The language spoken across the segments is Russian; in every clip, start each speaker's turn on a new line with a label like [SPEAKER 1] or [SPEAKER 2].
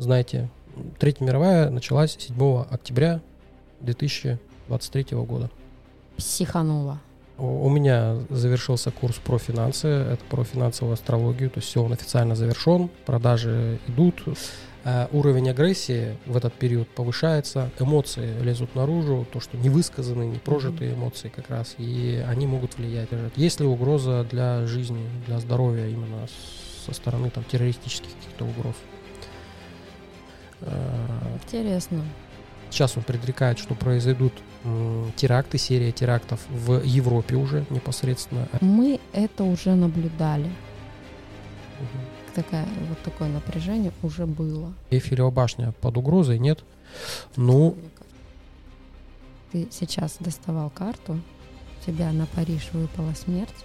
[SPEAKER 1] знаете, Третья мировая началась 7 октября 2023 года.
[SPEAKER 2] Психанула.
[SPEAKER 1] У меня завершился курс про финансы, это про финансовую астрологию, то есть все, он официально завершен, продажи идут, э, уровень агрессии в этот период повышается, эмоции лезут наружу, то, что не высказанные, не прожитые эмоции как раз, и они могут влиять. Есть ли угроза для жизни, для здоровья именно со стороны там, террористических каких-то угроз?
[SPEAKER 2] Интересно.
[SPEAKER 1] Сейчас он предрекает, что произойдут теракты, серия терактов в Европе уже непосредственно.
[SPEAKER 2] Мы это уже наблюдали. Угу. Такая, вот такое напряжение уже было.
[SPEAKER 1] Эйфелева башня под угрозой, нет? Ну...
[SPEAKER 2] Ты сейчас доставал карту, у тебя на Париж выпала смерть,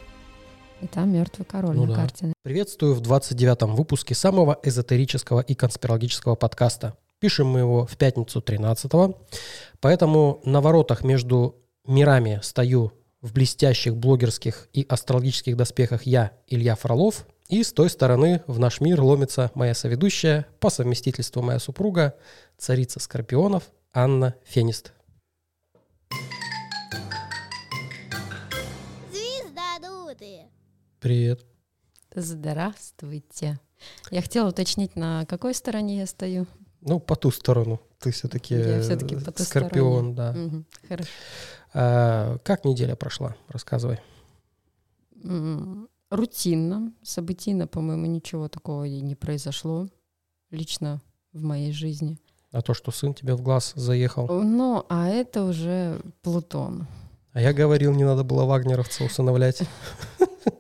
[SPEAKER 2] и там мертвый король ну на да. карте.
[SPEAKER 1] Приветствую в 29-м выпуске самого эзотерического и конспирологического подкаста Пишем мы его в пятницу 13-го. Поэтому на воротах между мирами стою в блестящих блогерских и астрологических доспехах я, Илья Фролов, и с той стороны в наш мир ломится моя соведущая, по совместительству моя супруга, царица скорпионов Анна Фенист. Привет.
[SPEAKER 2] Здравствуйте. Я хотела уточнить, на какой стороне я стою.
[SPEAKER 1] Ну, по ту сторону. Ты все-таки
[SPEAKER 2] все
[SPEAKER 1] скорпион, да.
[SPEAKER 2] Угу, хорошо.
[SPEAKER 1] А, как неделя прошла? Рассказывай.
[SPEAKER 2] Рутинно, событийно, по-моему, ничего такого и не произошло лично в моей жизни.
[SPEAKER 1] А то, что сын тебе в глаз заехал?
[SPEAKER 2] Ну, а это уже Плутон.
[SPEAKER 1] А я говорил, не надо было вагнеровца усыновлять.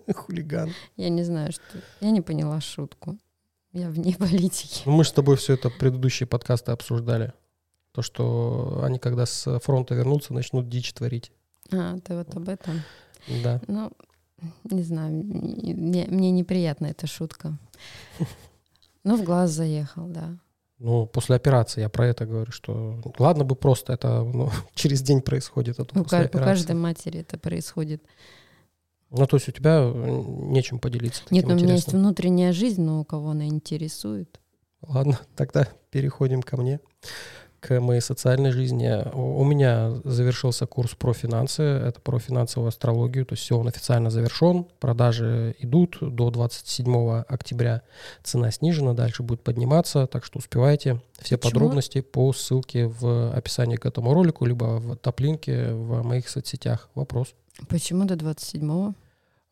[SPEAKER 1] Хулиган.
[SPEAKER 2] Я не знаю, что... Я не поняла шутку. Я вне политики.
[SPEAKER 1] Ну, мы с тобой все это предыдущие подкасты обсуждали. То, что они когда с фронта вернутся, начнут дичь творить.
[SPEAKER 2] А, ты вот об этом?
[SPEAKER 1] Да.
[SPEAKER 2] Ну, не знаю, мне, мне неприятна эта шутка. Ну, в глаз заехал, да.
[SPEAKER 1] Ну, после операции я про это говорю, что ладно бы просто это ну, через день происходит. Это
[SPEAKER 2] у, после у каждой матери это происходит.
[SPEAKER 1] Ну, то есть у тебя э, нечем поделиться.
[SPEAKER 2] Нет, но у меня есть внутренняя жизнь, но у кого она интересует.
[SPEAKER 1] Ладно, тогда переходим ко мне, к моей социальной жизни. У меня завершился курс про финансы, это про финансовую астрологию, то есть все, он официально завершен, продажи идут до 27 октября, цена снижена, дальше будет подниматься, так что успевайте. Все Почему? подробности по ссылке в описании к этому ролику, либо в топ-линке в моих соцсетях. Вопрос.
[SPEAKER 2] Почему до 27-го?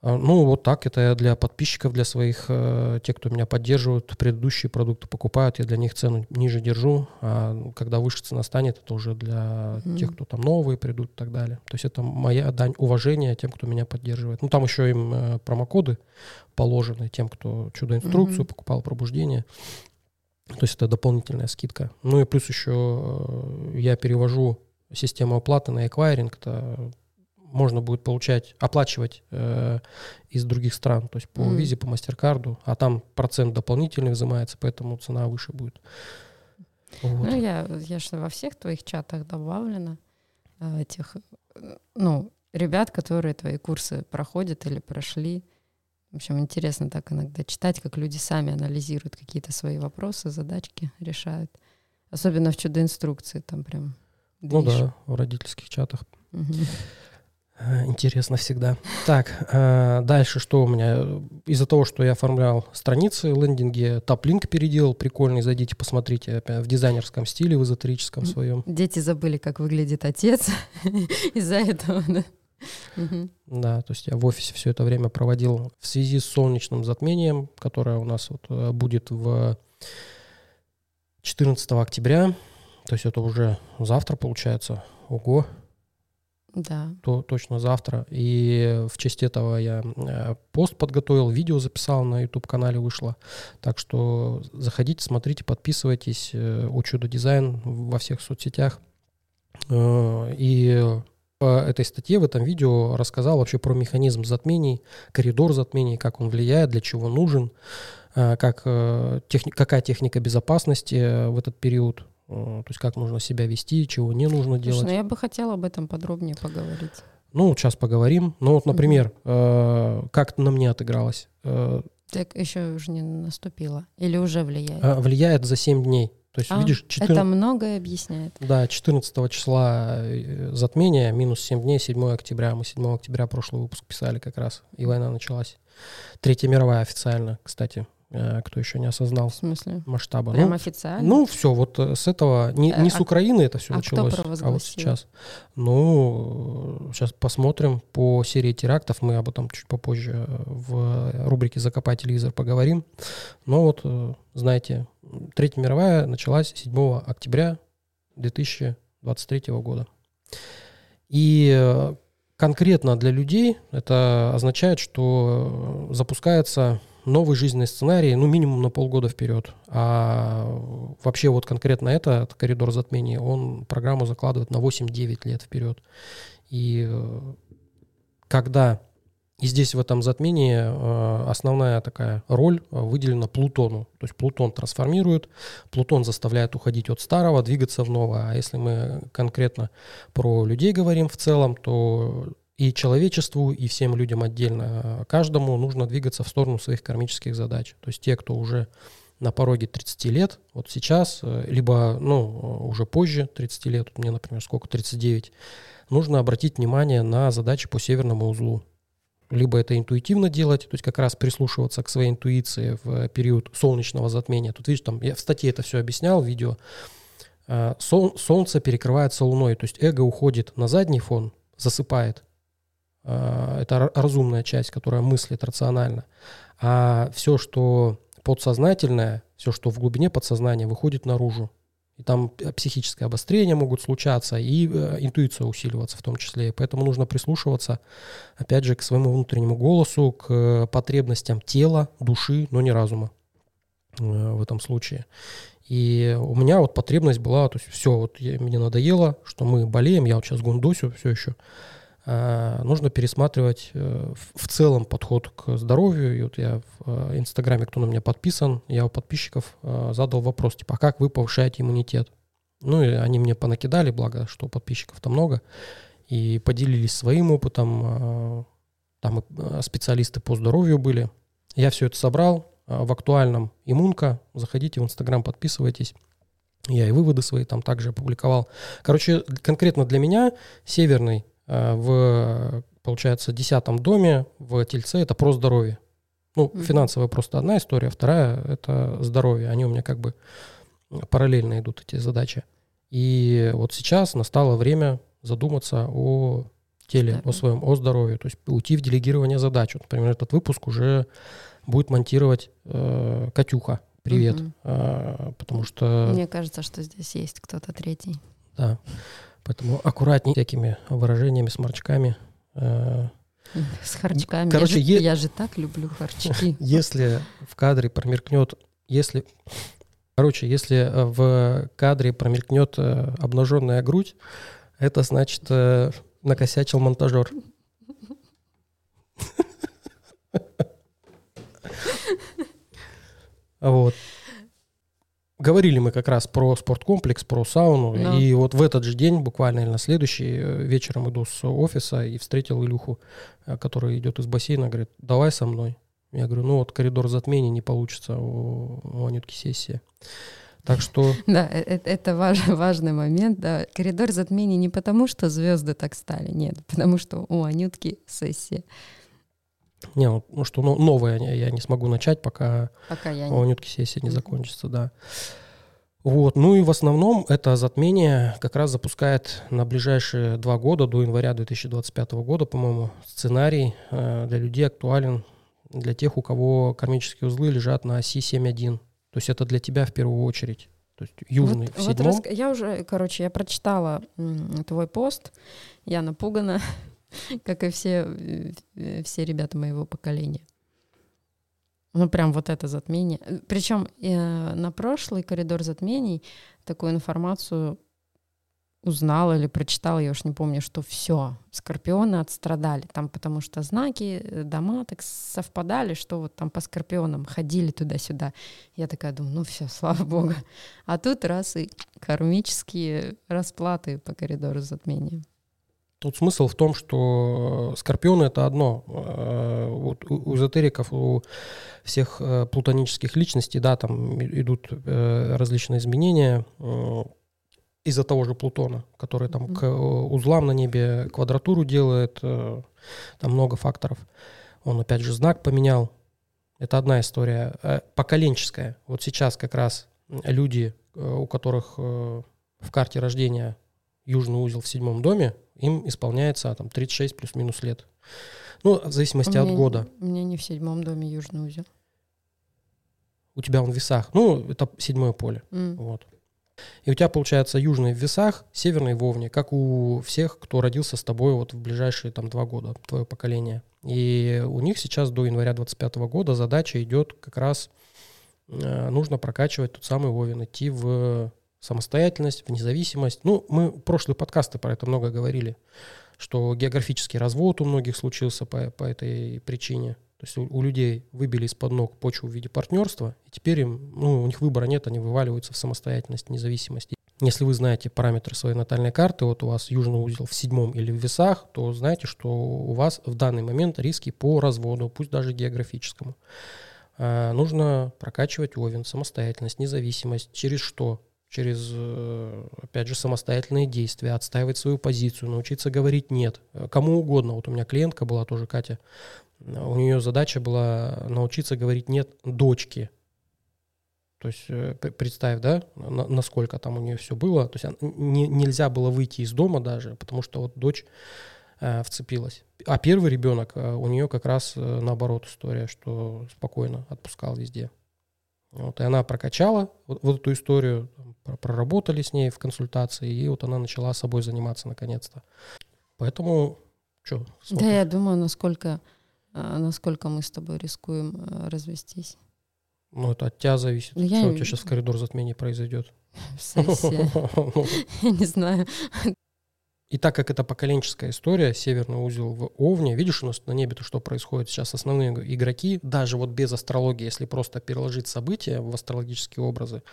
[SPEAKER 1] А, ну, вот так. Это для подписчиков, для своих, э, тех, кто меня поддерживают, предыдущие продукты покупают, я для них цену ниже держу. А когда выше цена станет, это уже для mm. тех, кто там новые придут и так далее. То есть это моя дань уважения тем, кто меня поддерживает. Ну, там еще им э, промокоды положены тем, кто чудо-инструкцию mm-hmm. покупал, пробуждение. То есть это дополнительная скидка. Ну и плюс еще э, я перевожу систему оплаты на эквайринг. Это можно будет получать, оплачивать э, из других стран, то есть по mm. визе, по мастеркарду, а там процент дополнительный взимается, поэтому цена выше будет.
[SPEAKER 2] Вот. Ну, я, я же во всех твоих чатах добавлена э, этих, э, ну, ребят, которые твои курсы проходят или прошли. В общем, интересно так иногда читать, как люди сами анализируют какие-то свои вопросы, задачки решают. Особенно в чудо-инструкции там прям.
[SPEAKER 1] Ну да, в родительских чатах. Угу. Э, интересно всегда. Так, э, дальше что у меня? Из-за того, что я оформлял страницы, лендинги, топ-линк переделал, прикольный, зайдите, посмотрите, опять в дизайнерском стиле, в эзотерическом своем.
[SPEAKER 2] Дети забыли, как выглядит отец из-за этого, да?
[SPEAKER 1] Да, то есть я в офисе все это время проводил в связи с солнечным затмением, которое у нас вот э, будет в 14 октября, то есть это уже завтра получается. Ого,
[SPEAKER 2] да.
[SPEAKER 1] то точно завтра. И в честь этого я э, пост подготовил, видео записал на YouTube-канале вышло. Так что заходите, смотрите, подписывайтесь. Э, у Чудо Дизайн во всех соцсетях. Э, и по этой статье, в этом видео рассказал вообще про механизм затмений, коридор затмений, как он влияет, для чего нужен, как, техни- какая техника безопасности в этот период то есть как нужно себя вести, чего не нужно делать. Слушай,
[SPEAKER 2] ну я бы хотела об этом подробнее поговорить.
[SPEAKER 1] Ну, сейчас поговорим. Ну, вот, например, mm-hmm. э, как на мне отыгралось. Э,
[SPEAKER 2] Так еще уже не наступило. Или уже влияет?
[SPEAKER 1] А, влияет за 7 дней. То есть,
[SPEAKER 2] А,
[SPEAKER 1] видишь, 14
[SPEAKER 2] Это многое объясняет.
[SPEAKER 1] Да, 14 числа э, затмения, минус 7 дней, 7 октября. Мы 7 октября прошлый выпуск писали как раз, и война началась. Третья мировая официально, кстати, э, кто еще не осознал
[SPEAKER 2] В смысле?
[SPEAKER 1] масштаба.
[SPEAKER 2] Прям
[SPEAKER 1] Ну,
[SPEAKER 2] официально?
[SPEAKER 1] ну, все, вот э, с этого, не,
[SPEAKER 2] Э,
[SPEAKER 1] не
[SPEAKER 2] а-
[SPEAKER 1] с Украины это все
[SPEAKER 2] а
[SPEAKER 1] началось, а вот сейчас. Ну, сейчас посмотрим по серии терактов, мы об этом чуть попозже э, в рубрике «Закопай телевизор» поговорим. Но вот, э, знаете, Третья мировая началась 7 октября 2023 года. И э, конкретно для людей это означает, что э, запускается новый жизненный сценарий, ну, минимум на полгода вперед. А вообще вот конкретно это, это коридор затмений, он программу закладывает на 8-9 лет вперед. И э, когда и здесь в этом затмении э, основная такая роль э, выделена Плутону. То есть Плутон трансформирует, Плутон заставляет уходить от старого, двигаться в новое. А если мы конкретно про людей говорим в целом, то и человечеству, и всем людям отдельно, э, каждому нужно двигаться в сторону своих кармических задач. То есть те, кто уже на пороге 30 лет, вот сейчас, э, либо, ну, э, уже позже 30 лет, вот мне, например, сколько, 39, нужно обратить внимание на задачи по северному узлу либо это интуитивно делать, то есть как раз прислушиваться к своей интуиции в период солнечного затмения. Тут видишь, там я в статье это все объяснял, в видео. Сол- Солнце перекрывается луной, то есть эго уходит на задний фон, засыпает. А, Это ра- разумная часть, которая мыслит рационально. А все, что подсознательное, все, что в глубине подсознания, выходит наружу. И там психическое обострение могут случаться, и э, интуиция усиливаться в том числе. Поэтому нужно прислушиваться, опять же, к своему внутреннему голосу, к э, потребностям тела, души, но не разума э, в этом случае. И у меня вот потребность была, то есть все, вот я- мне надоело, что мы болеем, я вот сейчас гундосю все еще. А, нужно пересматривать э, в, целом подход к здоровью. И вот я в э, Инстаграме, кто на меня подписан, я у подписчиков э, задал вопрос, типа, а как вы повышаете иммунитет? Ну, и они мне понакидали, благо, что подписчиков-то много, и поделились своим опытом. э, Там э, специалисты по здоровью были. Я все это собрал э, в актуальном иммунка. Заходите в Инстаграм, подписывайтесь. Я и выводы свои там также опубликовал. Короче, конкретно для меня северный э, в, получается, десятом доме в Тельце это про здоровье. Ну,
[SPEAKER 2] Мгм.
[SPEAKER 1] финансовая просто одна история, вторая — это здоровье. Они у меня как бы параллельно идут, эти задачи. И вот сейчас настало время задуматься о теле, о
[SPEAKER 2] Здоровье.
[SPEAKER 1] своем, о здоровье, то есть уйти в делегирование задач. Вот, например, этот выпуск уже будет монтировать э, Катюха. Привет.
[SPEAKER 2] Мгм.
[SPEAKER 1] А, потому что,
[SPEAKER 2] Мне кажется, что здесь есть кто-то третий.
[SPEAKER 1] да, поэтому аккуратней всякими выражениями, сморчками. Э,
[SPEAKER 2] С харчками.
[SPEAKER 1] Короче,
[SPEAKER 2] я, же,
[SPEAKER 1] е-
[SPEAKER 2] я же так люблю харчки.
[SPEAKER 1] Если в кадре промелькнет, если, короче, если э, в кадре промелькнет э, обнаженная грудь, это значит накосячил монтажер. Вот. Говорили мы как раз про спорткомплекс, про сауну.
[SPEAKER 2] Да.
[SPEAKER 1] И вот в этот же день, буквально или на следующий, э, вечером иду с офиса и встретил Илюху, э, который идет из бассейна, говорит, давай со мной. Я говорю, ну вот коридор затмений не получится у, у Анютки сессия. Так что,
[SPEAKER 2] Да, э- это важ- важный момент. Да. Коридор затмений не потому, что звезды так стали, нет, потому что у Анютки сессия.
[SPEAKER 1] не, ну, что ну, новое я я не смогу начать, пока
[SPEAKER 2] Пока я
[SPEAKER 1] у
[SPEAKER 2] не...
[SPEAKER 1] Анютки сессия не закончится, да. Вот, ну и в основном это затмение как раз запускает на ближайшие два года, до января 2025 года, по-моему, сценарий э, для людей актуален для тех, у кого кармические узлы лежат на оси 7.1. То есть это для тебя в первую очередь. То есть южный
[SPEAKER 2] Вот-
[SPEAKER 1] в
[SPEAKER 2] вот
[SPEAKER 1] седьмом.
[SPEAKER 2] раска- Я уже, короче, я прочитала твой пост, я напугана, как и все, э, все ребята моего поколения. Ну, прям вот это затмение. Причем на прошлый коридор затмений такую информацию узнала или прочитала, я уж не помню, что все, скорпионы отстрадали там, потому что знаки, э, дома так совпадали, что вот там по скорпионам ходили туда-сюда. Я такая думаю, ну все, слава богу. А тут раз и кармические расплаты по коридору затмения.
[SPEAKER 1] Тут смысл в том, что скорпионы это одно. Вот у эзотериков, у всех плутонических личностей, да, там идут различные изменения из-за того же Плутона, который там mm-hmm. к узлам на небе квадратуру делает, там много факторов. Он опять же знак поменял. Это одна история. Поколенческая. Вот сейчас как раз люди, у которых в карте рождения южный узел в седьмом доме, им исполняется там 36 плюс-минус лет. Ну, в зависимости от года.
[SPEAKER 2] У меня не в седьмом доме южный узел.
[SPEAKER 1] У тебя он в весах. Ну, это седьмое поле. Mm. Вот. И у тебя получается южный в весах, северный в овне, как у всех, кто родился с тобой вот в ближайшие там два года, твое поколение. И у них сейчас до января 25 года задача идет как раз, э, нужно прокачивать тот самый овен, идти в самостоятельность, в независимость. Ну, мы прошлые подкасты про это много говорили, что географический развод у многих случился по, по этой причине. То есть у, у людей выбили из-под ног почву в виде партнерства, и теперь им, ну, у них выбора нет, они вываливаются в самостоятельность, независимость. Если вы знаете параметры своей натальной карты, вот у вас южный узел в седьмом или в весах, то знаете, что у вас в данный момент риски по разводу, пусть даже географическому. А, нужно прокачивать овен, самостоятельность, независимость. Через что? Через, э, опять же, самостоятельные действия, отстаивать свою позицию, научиться говорить «нет». Кому угодно. Вот у меня клиентка была тоже, Катя, у нее задача была научиться говорить «нет» дочке. То есть э, представь, да, насколько там у нее все было. То есть не, нельзя было выйти из дома даже, потому что вот дочь э, вцепилась. А первый ребенок, э, у нее как раз э, наоборот история, что спокойно отпускал везде. Вот, и она прокачала вот, вот эту историю, проработали с ней в консультации, и вот она начала собой заниматься наконец-то. Поэтому, что?
[SPEAKER 2] Да, я думаю, насколько, а, насколько мы с тобой рискуем а, развестись.
[SPEAKER 1] Ну, это от тебя зависит. Ну, я... Что у тебя сейчас в коридор затмений произойдет?
[SPEAKER 2] Я не знаю.
[SPEAKER 1] И так как это поколенческая история, северный узел в Овне, видишь у нас на небе-то что происходит сейчас? Основные игроки, даже вот без астрологии, если просто переложить события в астрологические образы,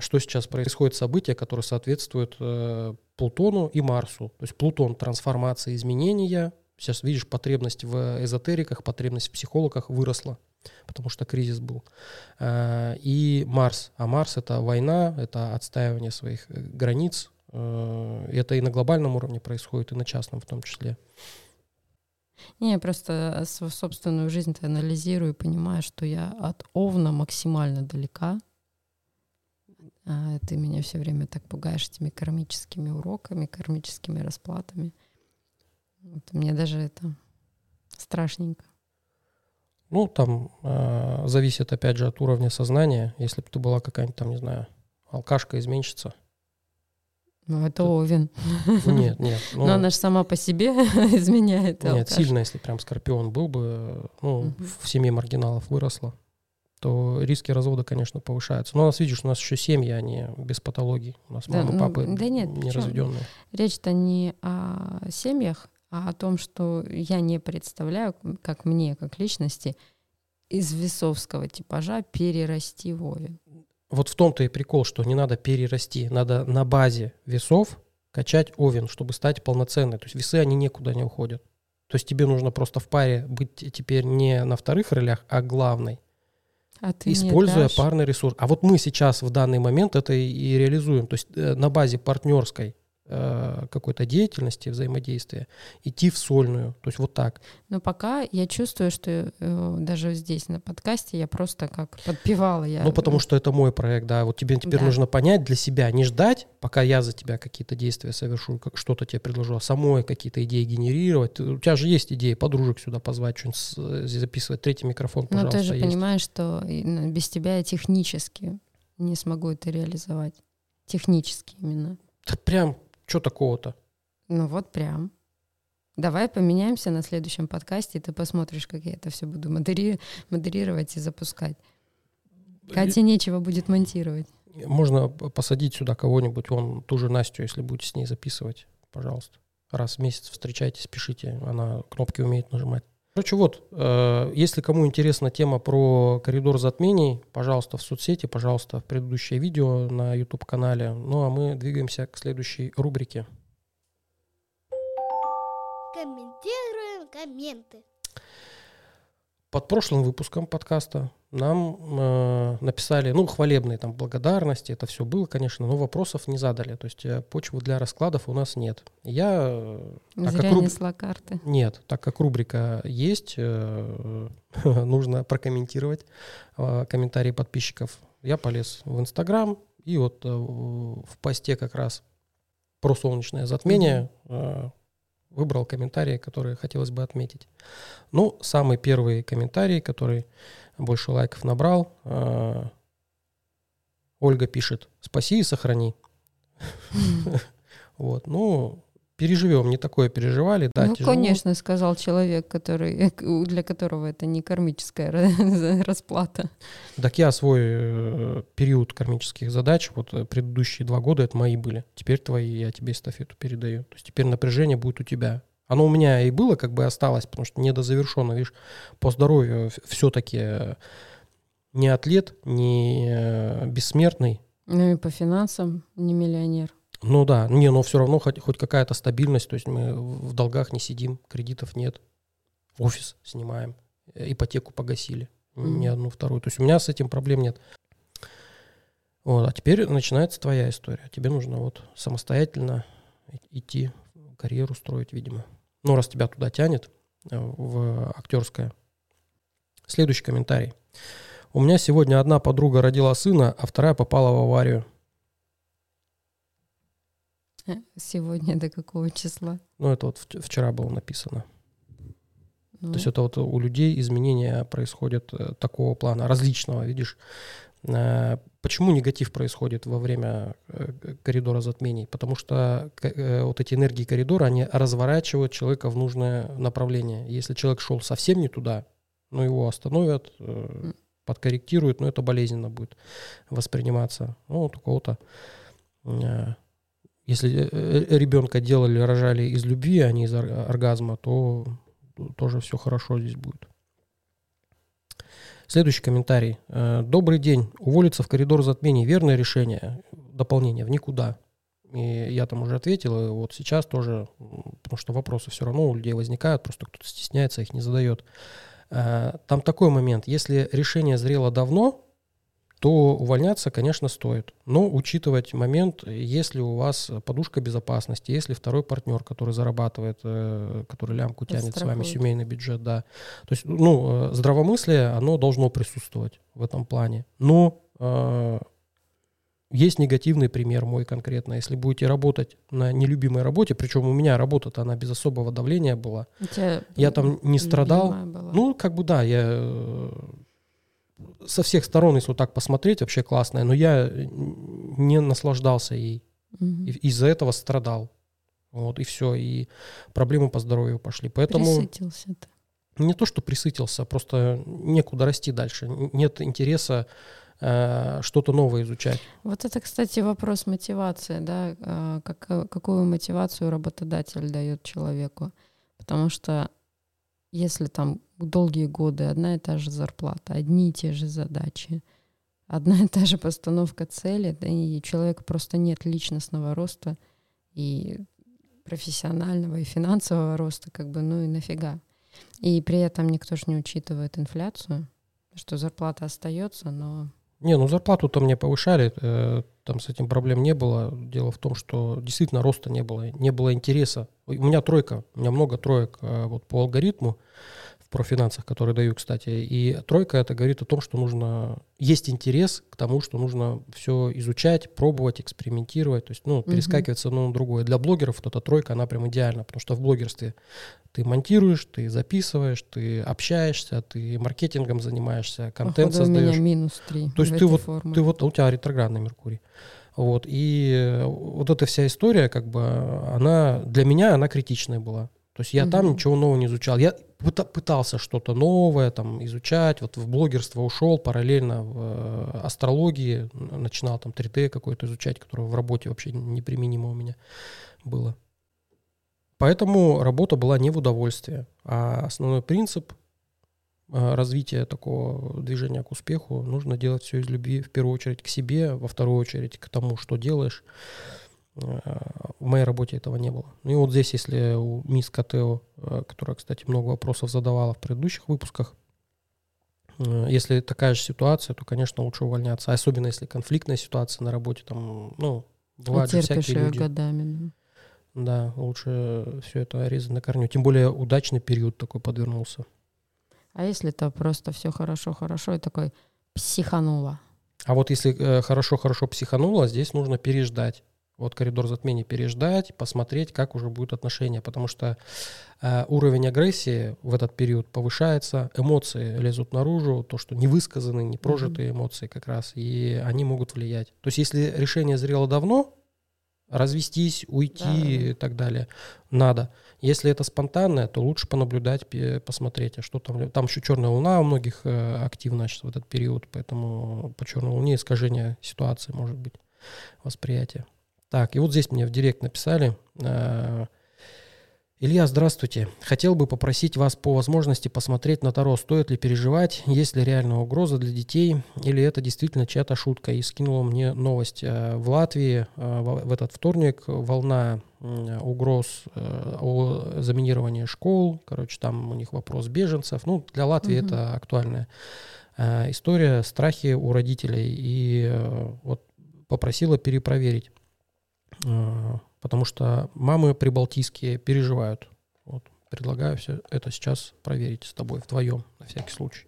[SPEAKER 1] что сейчас происходит события, которые соответствуют э, Плутону и Марсу. То есть Плутон – трансформация, изменения. Сейчас видишь, потребность в эзотериках, потребность в психологах выросла, потому что кризис был. Э, и Марс. А Марс – это война, это отстаивание своих э, границ, это и на глобальном уровне происходит, и на частном в том числе.
[SPEAKER 2] Не, я просто свою собственную жизнь анализирую и понимаю, что я от Овна максимально далека. А ты меня все время так пугаешь этими кармическими уроками, кармическими расплатами. Вот, мне даже это страшненько.
[SPEAKER 1] Ну, там э, зависит, опять же, от уровня сознания. Если бы ты была какая-нибудь там, не знаю, алкашка, изменщица,
[SPEAKER 2] ну, это Овен.
[SPEAKER 1] Нет, нет.
[SPEAKER 2] Ну, Но она же сама по себе изменяет.
[SPEAKER 1] Нет, алкаш. сильно, если прям Скорпион был бы, ну, угу. в семье маргиналов выросла, то риски развода, конечно, повышаются. Но у нас, видишь, у нас еще семьи, они без патологий. У нас да, мамы, ну, папы да нет, не разведенные.
[SPEAKER 2] Речь-то не о семьях, а о том, что я не представляю, как мне, как личности, из весовского типажа перерасти в Овен
[SPEAKER 1] вот в том-то и прикол, что не надо перерасти, надо на базе весов качать овен, чтобы стать полноценной. То есть весы, они никуда не уходят. То есть тебе нужно просто в паре быть теперь не на вторых ролях, а главной. А ты используя парный ресурс. А вот мы сейчас в данный момент это и реализуем. То есть э, на базе партнерской какой-то деятельности, взаимодействия, идти в сольную. То есть вот так.
[SPEAKER 2] Но пока я чувствую, что э, даже здесь на подкасте я просто как подпевала. Я...
[SPEAKER 1] Ну, потому что это мой проект, да. Вот тебе теперь да. нужно понять для себя, не ждать, пока я за тебя какие-то действия совершу, как что-то тебе предложу, а самой какие-то идеи генерировать. У тебя же есть идеи, подружек сюда позвать, что-нибудь э, записывать. Третий микрофон, пожалуйста,
[SPEAKER 2] Но ты же
[SPEAKER 1] есть.
[SPEAKER 2] понимаешь, что без тебя я технически не смогу это реализовать. Технически именно.
[SPEAKER 1] Да прям что такого-то?
[SPEAKER 2] Ну вот прям. Давай поменяемся на следующем подкасте, и ты посмотришь, как я это все буду модери... модерировать и запускать. Кате нечего будет монтировать.
[SPEAKER 1] Можно посадить сюда кого-нибудь, вон ту же Настю, если будете с ней записывать, пожалуйста. Раз в месяц встречайтесь, пишите, она кнопки умеет нажимать. Короче, вот, э, если кому интересна тема про коридор затмений, пожалуйста, в соцсети, пожалуйста, в предыдущее видео на YouTube-канале. Ну, а мы двигаемся к следующей рубрике.
[SPEAKER 3] комментируем комменты.
[SPEAKER 1] Под прошлым выпуском подкаста нам э, написали, ну, хвалебные там благодарности, это все было, конечно, но вопросов не задали. То есть э, почвы для раскладов у нас нет. Я... э, так
[SPEAKER 2] Зря
[SPEAKER 1] как руб-
[SPEAKER 2] несла карты.
[SPEAKER 1] Нет, так как рубрика есть, э, нужно прокомментировать э, комментарии подписчиков. Я полез в Инстаграм, и вот э, в посте как раз про солнечное затмение э, выбрал комментарии, которые хотелось бы отметить. Ну, самый первый комментарий, который больше лайков набрал, э, Ольга пишет «Спаси и сохрани». Вот, ну, переживем, не такое переживали, да,
[SPEAKER 2] ну,
[SPEAKER 1] тяжело.
[SPEAKER 2] конечно, сказал человек, который, для которого это не кармическая ра- расплата.
[SPEAKER 1] Так я свой э, период кармических задач, вот э, предыдущие два года это мои были. Теперь твои, я тебе эстафету передаю. То есть теперь напряжение будет у тебя. Оно у меня и было, как бы осталось, потому что недозавершенно. Видишь, по здоровью все-таки не атлет, не э, бессмертный.
[SPEAKER 2] Ну и по финансам не миллионер.
[SPEAKER 1] Ну да, не, но все равно хоть, хоть какая-то стабильность. То есть мы в долгах не сидим, кредитов нет. Офис снимаем, э, ипотеку погасили.
[SPEAKER 2] Мгм.
[SPEAKER 1] Ни одну, вторую. То есть у меня с этим проблем нет. Вот, а теперь начинается твоя история. Тебе нужно вот самостоятельно идти, карьеру строить, видимо. Ну, раз тебя туда тянет, э, в актерское. Следующий комментарий. У меня сегодня одна подруга родила сына, а вторая попала в аварию.
[SPEAKER 2] Сегодня до какого числа?
[SPEAKER 1] Ну, это вот вч- вчера было написано.
[SPEAKER 2] Ну,
[SPEAKER 1] То есть это вот у людей изменения происходят э, такого плана, различного, видишь. Э, Почему негатив происходит во время э, коридора затмений? Потому что вот эти энергии коридора, они разворачивают человека в нужное направление. Если человек шел совсем не туда, ну его остановят, подкорректируют, но это болезненно будет восприниматься. Ну, вот у кого-то если э, ребенка делали, рожали из любви, а не из ор- оргазма, то тоже все хорошо здесь будет. Следующий комментарий. Э, Добрый день. Уволиться в коридор затмений. Верное решение. Дополнение в никуда. И я там уже ответил, и вот сейчас тоже, потому что вопросы все равно у людей возникают, просто кто-то стесняется, их не задает. Э, Там такой момент. Если решение зрело давно, то увольняться, конечно, стоит. Но учитывать момент, если у вас подушка безопасности, если второй партнер, который зарабатывает, э, который лямку тянет с вами, семейный бюджет, да. То есть, ну, э, здравомыслие, оно должно присутствовать в этом плане. Но э, есть негативный пример мой конкретно. Если будете работать на нелюбимой работе, причем у меня работа-то она без особого давления была, я там не страдал.
[SPEAKER 2] была.
[SPEAKER 1] ну, как бы да, я э, со всех сторон, если вот так посмотреть, вообще классная, но я э, не наслаждался ей. И из-за этого страдал. Вот, и все, и проблемы по здоровью пошли. Поэтому
[SPEAKER 2] Присытился ты.
[SPEAKER 1] не то, что присытился, просто некуда расти дальше. Нет интереса э, что-то новое изучать.
[SPEAKER 2] Вот это, кстати, вопрос мотивации, да, а, как, какую мотивацию работодатель дает человеку. Потому что если там долгие годы одна и та же зарплата, одни и те же задачи, одна и та же постановка цели, да, и человека просто нет личностного роста и профессионального, и финансового роста, как бы, ну и нафига. И при этом никто же не учитывает инфляцию, что зарплата остается, но
[SPEAKER 1] Не, ну зарплату-то мне повышали, э, там с этим проблем не было. Дело в том, что действительно роста не было, не было интереса. У меня тройка, у меня много троек э, вот по алгоритму в профинансах, которые даю, кстати. И тройка это говорит о том, что нужно, есть интерес к тому, что нужно все изучать, пробовать, экспериментировать, то есть, ну, перескакивать с одного на другое. Для блогеров вот эта тройка, она прям идеальна, потому что в блогерстве ты монтируешь, ты записываешь, ты общаешься, ты маркетингом занимаешься, контент
[SPEAKER 2] походу, у меня
[SPEAKER 1] создаешь.
[SPEAKER 2] минус три.
[SPEAKER 1] То есть ты вот-
[SPEAKER 2] формуле.
[SPEAKER 1] Ты вот, у тебя ретроградный Меркурий. Вот, и э, вот эта вся история, как бы, она, для меня она критичная была. То есть я там
[SPEAKER 2] Мгм.
[SPEAKER 1] ничего нового не изучал. Я пытался что-то новое там изучать, вот в блогерство ушел, параллельно в э, астрологии начинал там 3D какой-то изучать, которое в работе вообще неприменимо у меня было. Поэтому работа была не в удовольствие, а основной принцип э, развития такого движения к успеху нужно делать все из любви в первую очередь к себе, во вторую очередь к тому, что делаешь. В моей работе этого не было. Ну и вот здесь, если у мисс Катео, которая, кстати, много вопросов задавала в предыдущих выпусках, если такая же ситуация, то, конечно, лучше увольняться. Особенно если конфликтная ситуация на работе, там, ну, бывают же всякие люди.
[SPEAKER 2] годами.
[SPEAKER 1] Да, лучше все это резать на корню. Тем более удачный период такой подвернулся.
[SPEAKER 2] А если это просто все хорошо-хорошо и такой психанула?
[SPEAKER 1] А вот если э, хорошо-хорошо э, психанула, здесь нужно переждать. Вот коридор затмений переждать, посмотреть, как уже будут отношения, потому что э, уровень агрессии в этот период повышается, эмоции лезут наружу, то, что невысказанные, непрожитые mm-hmm. эмоции как раз, и они могут влиять. То есть если решение зрело давно, развестись, уйти да. и так далее. Надо. Если это спонтанное, то лучше понаблюдать, посмотреть, а что там. Там еще черная луна у многих э, активна сейчас в этот период, поэтому по черной луне искажение ситуации может быть, восприятие. Так, и вот здесь мне в директ написали, э, Илья, здравствуйте. Хотел бы попросить вас по возможности посмотреть на Таро, стоит ли переживать, есть ли реальная угроза для детей, или это действительно чья-то шутка. И скинула мне новость. Э, в Латвии э, в этот вторник волна угроз о заминировании школ. Короче, там у них вопрос беженцев. Ну, для Латвии угу. это актуальная история, страхи у родителей. И вот попросила перепроверить потому что мамы прибалтийские переживают. Вот, предлагаю все это сейчас проверить с тобой вдвоем, на всякий случай.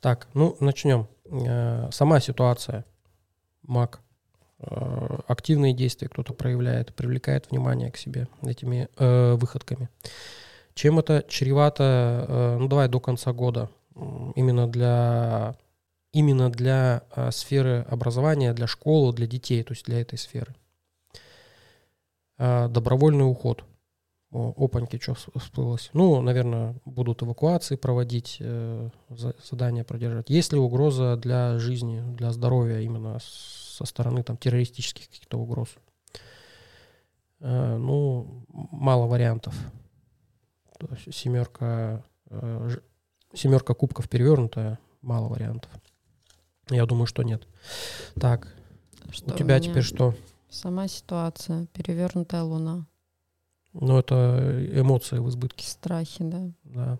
[SPEAKER 1] Так, ну, начнем. Э, сама ситуация. Маг. Э, активные действия кто-то проявляет, привлекает внимание к себе этими э, выходками. Чем это чревато, э, ну давай до конца года, именно для именно для а, сферы образования, для школы, для детей, то есть для этой сферы. А, добровольный уход. О, опаньки, что всплылось. Ну, наверное, будут эвакуации проводить, э, задания продержать. Есть ли угроза для жизни, для здоровья именно со стороны там, террористических каких-то угроз? Э, ну, мало вариантов. То есть семерка, э, семерка кубков перевернутая, мало вариантов. Я думаю, что нет. Так, что у тебя у теперь что?
[SPEAKER 2] Сама ситуация, перевернутая луна.
[SPEAKER 1] Ну, это эмоции в избытке.
[SPEAKER 2] Страхи, да.
[SPEAKER 1] Да.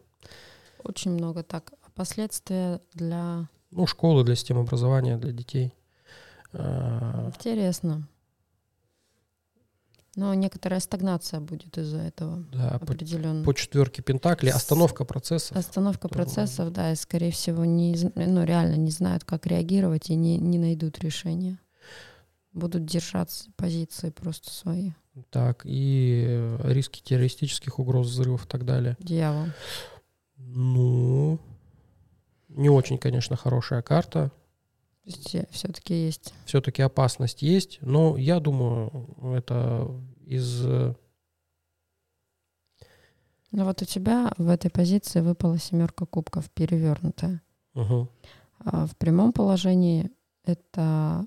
[SPEAKER 2] Очень много так. А последствия для...
[SPEAKER 1] Ну, школы, для системы образования, для детей.
[SPEAKER 2] А, Интересно. Но некоторая стагнация будет из-за этого. Да, определенно.
[SPEAKER 1] По, по четверке Пентакли остановка процессов.
[SPEAKER 2] Остановка процессов, да, и, скорее всего, не, ну, реально не знают, как реагировать и не, не найдут решения. Будут держаться позиции просто свои.
[SPEAKER 1] Так, и риски террористических угроз, взрывов и так далее.
[SPEAKER 2] Дьявол.
[SPEAKER 1] Ну, не очень, конечно, хорошая карта.
[SPEAKER 2] Все-таки есть.
[SPEAKER 1] Все-таки опасность есть, но я думаю, это из...
[SPEAKER 2] Ну вот у тебя в этой позиции выпала семерка кубков перевернутая.
[SPEAKER 1] Угу.
[SPEAKER 2] А в прямом положении это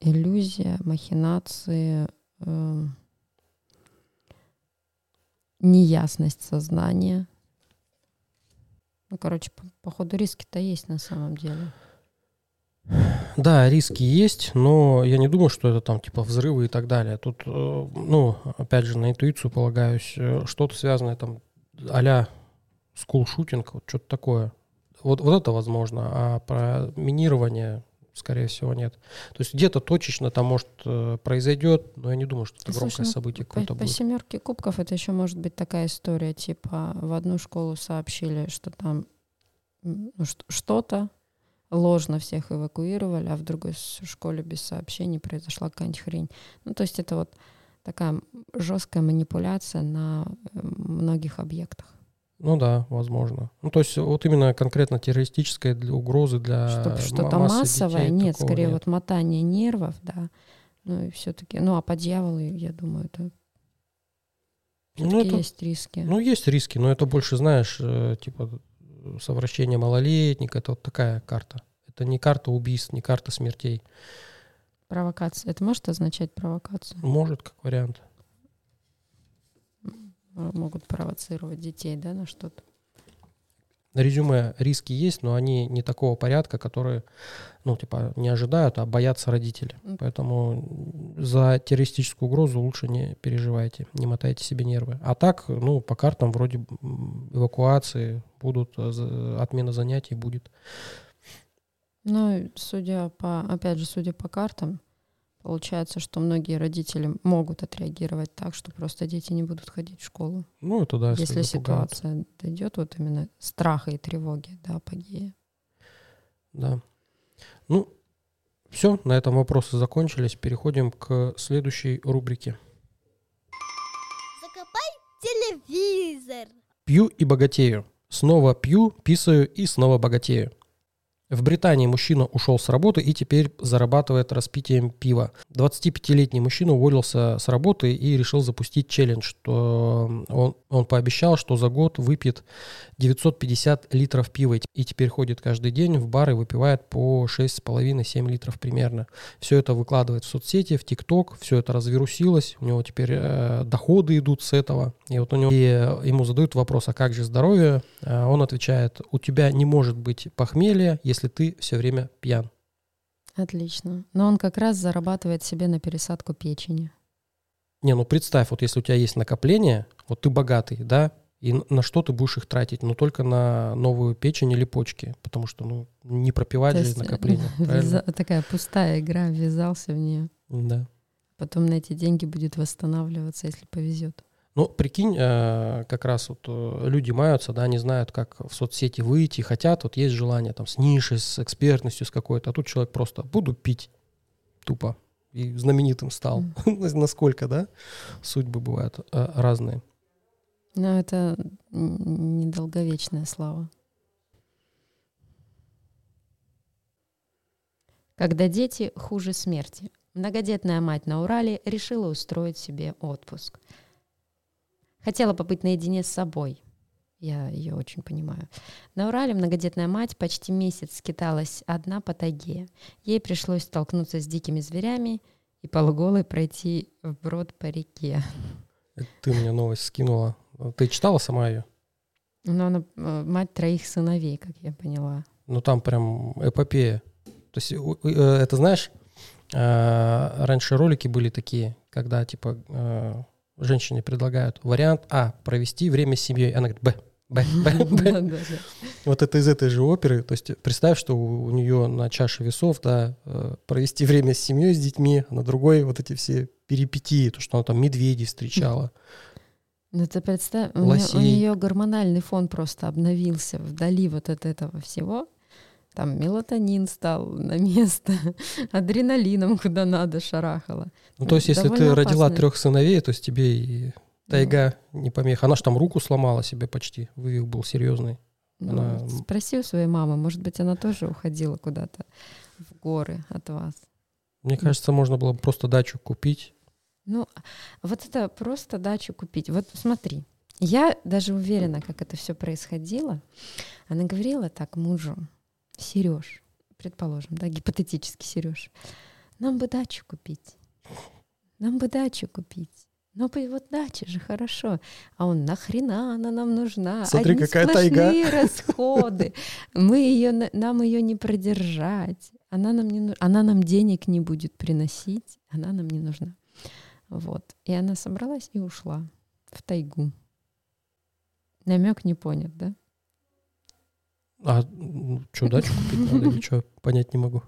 [SPEAKER 2] иллюзия, махинации, э, неясность сознания. Ну, короче, по, по ходу риски-то есть на самом деле.
[SPEAKER 1] Да, риски есть, но я не думаю, что это там типа взрывы и так далее. Тут, э, ну, опять же, на интуицию полагаюсь, э, что-то связанное там а-ля скул-шутинг, вот что-то такое. Вот, вот это возможно, а про минирование, скорее всего, нет. То есть где-то точечно там, может, э, произойдет, но я не думаю, что это громкое Слушай, ну, событие какое-то
[SPEAKER 2] будет. По семерке кубков это еще может быть такая история, типа в одну школу сообщили, что там ну, что-то, ложно всех эвакуировали, а в другой школе без сообщений произошла какая-нибудь хрень. Ну, то есть это вот такая жесткая манипуляция на э, многих объектах.
[SPEAKER 1] Ну да, возможно. Ну то есть вот именно конкретно террористическая для угрозы для
[SPEAKER 2] Чтобы что-то массовое, детей, нет, скорее нет. вот мотание нервов, да. Ну и все-таки, ну а по дьяволу, я думаю, это ну, это, есть риски.
[SPEAKER 1] Ну, есть риски, но это больше, знаешь, э, типа совращение малолетних, это вот такая карта. Это не карта убийств, не карта смертей.
[SPEAKER 2] Провокация. Это может означать провокацию?
[SPEAKER 1] Может, как вариант.
[SPEAKER 2] Могут провоцировать детей, да, на что-то.
[SPEAKER 1] на резюме риски есть, но они не такого порядка, которые, ну, типа, не ожидают, а боятся родители. Поэтому за террористическую угрозу лучше не переживайте, не мотайте себе нервы. А так, ну, по картам вроде эвакуации будут, э, отмена занятий будет.
[SPEAKER 2] Ну, судя по, опять же, судя по картам, Получается, что многие родители могут отреагировать так, что просто дети не будут ходить в школу.
[SPEAKER 1] Ну, это да,
[SPEAKER 2] если, если ситуация дойдет вот именно страха и тревоги до апогея.
[SPEAKER 1] Да. Ну, все, на этом вопросы закончились. Переходим к следующей рубрике.
[SPEAKER 3] Закопай телевизор.
[SPEAKER 1] Пью и богатею. Снова пью, писаю и снова богатею. В Британии мужчина ушел с работы и теперь зарабатывает распитием пива. 25-летний мужчина уволился с работы и решил запустить челлендж, что он, он пообещал, что за год выпьет 950 литров пива и теперь ходит каждый день в бар и выпивает по 6,5-7 литров примерно. Все это выкладывает в соцсети, в ТикТок, все это разверусилось, у него теперь э, доходы идут с этого. И вот у него и ему задают вопрос, а как же здоровье? А он отвечает, у тебя не может быть похмелья, если если ты все время пьян.
[SPEAKER 2] Отлично. Но он как раз зарабатывает себе на пересадку печени.
[SPEAKER 1] Не, ну представь, вот если у тебя есть накопление, вот ты богатый, да, и на что ты будешь их тратить? Ну, только на новую печень или почки, потому что, ну, не пропивать же накопление.
[SPEAKER 2] Вяза... Такая пустая игра, ввязался в нее.
[SPEAKER 1] Да.
[SPEAKER 2] Потом на эти деньги будет восстанавливаться, если повезет.
[SPEAKER 1] Ну, прикинь, э, как раз вот э, люди маются, да, они знают, как в соцсети выйти, хотят, вот есть желание там с нишей, с экспертностью, с какой-то, а тут человек просто буду пить тупо и знаменитым стал. Mm. Насколько, да, судьбы бывают э, разные.
[SPEAKER 2] Но это недолговечная слава. Когда дети хуже смерти. Многодетная мать на Урале решила устроить себе отпуск – Хотела побыть наедине с собой. Я ее очень понимаю. На Урале многодетная мать почти месяц скиталась одна по тайге. Ей пришлось столкнуться с дикими зверями и полуголой пройти вброд по реке.
[SPEAKER 1] Ты мне новость скинула. Ты читала сама ее?
[SPEAKER 2] Ну, она э, мать троих сыновей, как я поняла.
[SPEAKER 1] Ну, там прям эпопея. То есть, э, это знаешь, э, раньше ролики были такие, когда, типа, женщине предлагают вариант А – провести время с семьей. Она говорит Б. Б, Б, Б. Вот это из этой же оперы. То есть представь, что у, нее на чаше весов, да, э, провести время с семьей, с детьми, а на другой вот эти все перипетии, то, что она там медведей встречала.
[SPEAKER 2] Ну ты представь, у у нее гормональный фон просто обновился вдали вот от этого всего там мелатонин стал на место, адреналином куда надо шарахало.
[SPEAKER 1] Ну, то есть, если ты опасный. родила трех сыновей, то есть тебе и тайга ну. не помеха. Она же там руку сломала себе почти, вывих был серьезный.
[SPEAKER 2] Ну, она... Спроси у своей мамы, может быть, она тоже уходила куда-то в горы от вас.
[SPEAKER 1] Мне кажется, можно было бы просто дачу купить.
[SPEAKER 2] Ну, вот это просто дачу купить. Вот смотри, я даже уверена, как это все происходило. Она говорила так мужу, Сереж, предположим, да, гипотетически Сереж, нам бы дачу купить. Нам бы дачу купить. Ну, вот дача же хорошо. А он, нахрена она нам нужна?
[SPEAKER 1] Смотри, Одни какая тайга.
[SPEAKER 2] расходы. Мы ее, нам ее не продержать. Она нам, не, она нам денег не будет приносить. Она нам не нужна. Вот. И она собралась и ушла в тайгу. Намек не понят, да?
[SPEAKER 1] А что, дачу купить надо или что? Понять не могу.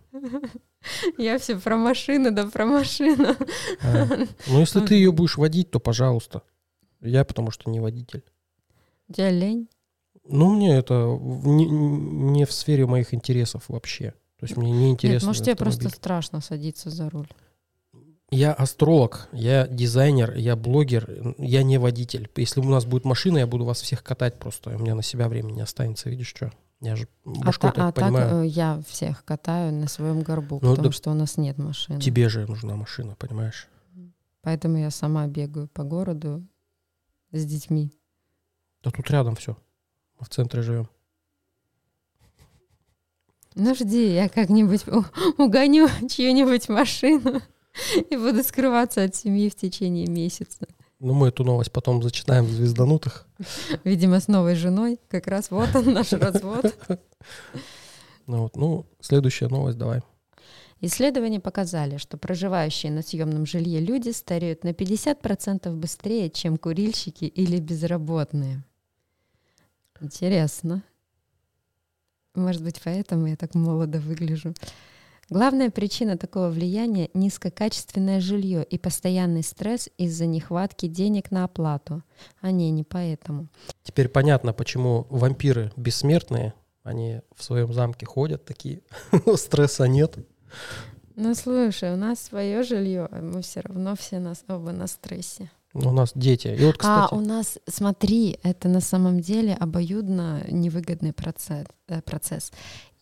[SPEAKER 2] Я все про машину, да про машину.
[SPEAKER 1] А, ну, если ты ее будешь водить, то пожалуйста. Я потому что не водитель.
[SPEAKER 2] У тебя лень?
[SPEAKER 1] Ну, мне это не, не в сфере моих интересов вообще. То есть мне не интересно. Нет,
[SPEAKER 2] может, тебе просто страшно садиться за руль.
[SPEAKER 1] Я астролог, я дизайнер, я блогер, я не водитель. Если у нас будет машина, я буду вас всех катать просто. У меня на себя времени не останется, видишь, что? Я же
[SPEAKER 2] башкой а, так а понимаю. так э, я всех катаю на своем горбу, ну, потому да что у нас нет машины.
[SPEAKER 1] Тебе же нужна машина, понимаешь?
[SPEAKER 2] Поэтому я сама бегаю по городу с детьми.
[SPEAKER 1] Да тут рядом все. Мы в центре живем.
[SPEAKER 2] Ну жди, я как-нибудь угоню чью-нибудь машину и буду скрываться от семьи в течение месяца.
[SPEAKER 1] Ну, мы эту новость потом зачитаем в «Звезданутых».
[SPEAKER 2] Видимо, с новой женой. Как раз вот он, наш развод.
[SPEAKER 1] Ну, вот, ну, следующая новость давай.
[SPEAKER 2] Исследования показали, что проживающие на съемном жилье люди стареют на 50% быстрее, чем курильщики или безработные. Интересно. Может быть, поэтому я так молодо выгляжу. Главная причина такого влияния — низкокачественное жилье и постоянный стресс из-за нехватки денег на оплату. А не, не поэтому.
[SPEAKER 1] Теперь понятно, почему вампиры бессмертные, они в своем замке ходят такие, стресса нет.
[SPEAKER 2] Ну слушай, у нас свое жилье, а мы все равно все нас оба на стрессе.
[SPEAKER 1] У нас дети. И вот, кстати...
[SPEAKER 2] А у нас, смотри, это на самом деле обоюдно невыгодный процесс. Э, процесс.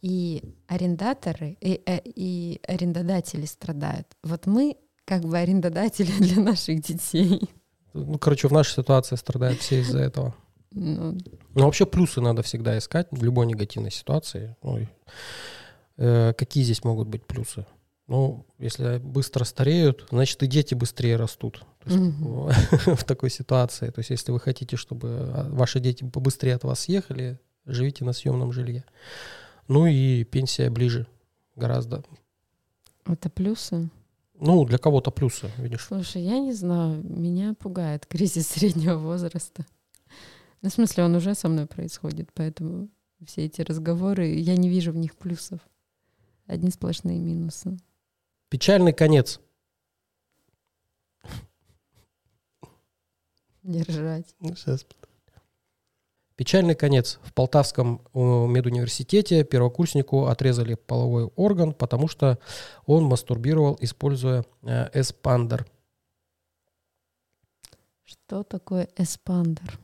[SPEAKER 2] И арендаторы, и, э, и арендодатели страдают. Вот мы как бы арендодатели для наших детей.
[SPEAKER 1] Ну, короче, в нашей ситуации страдают все из-за этого. Ну, Но вообще плюсы надо всегда искать в любой негативной ситуации. Ой. Э, какие здесь могут быть плюсы? Ну, если быстро стареют, значит и дети быстрее растут. Есть, угу. в такой ситуации. То есть, если вы хотите, чтобы а, ваши дети побыстрее от вас съехали, живите на съемном жилье. Ну и пенсия ближе гораздо.
[SPEAKER 2] Это плюсы?
[SPEAKER 1] Ну, для кого-то плюсы, видишь.
[SPEAKER 2] Слушай, я не знаю, меня пугает кризис среднего возраста. Ну, в смысле, он уже со мной происходит, поэтому все эти разговоры, я не вижу в них плюсов. Одни сплошные минусы.
[SPEAKER 1] Печальный конец.
[SPEAKER 2] Держать. Ну, сейчас.
[SPEAKER 1] Печальный конец. В Полтавском э, медуниверситете первокурснику отрезали половой орган, потому что он мастурбировал, используя э, эспандер.
[SPEAKER 2] Что такое эспандер?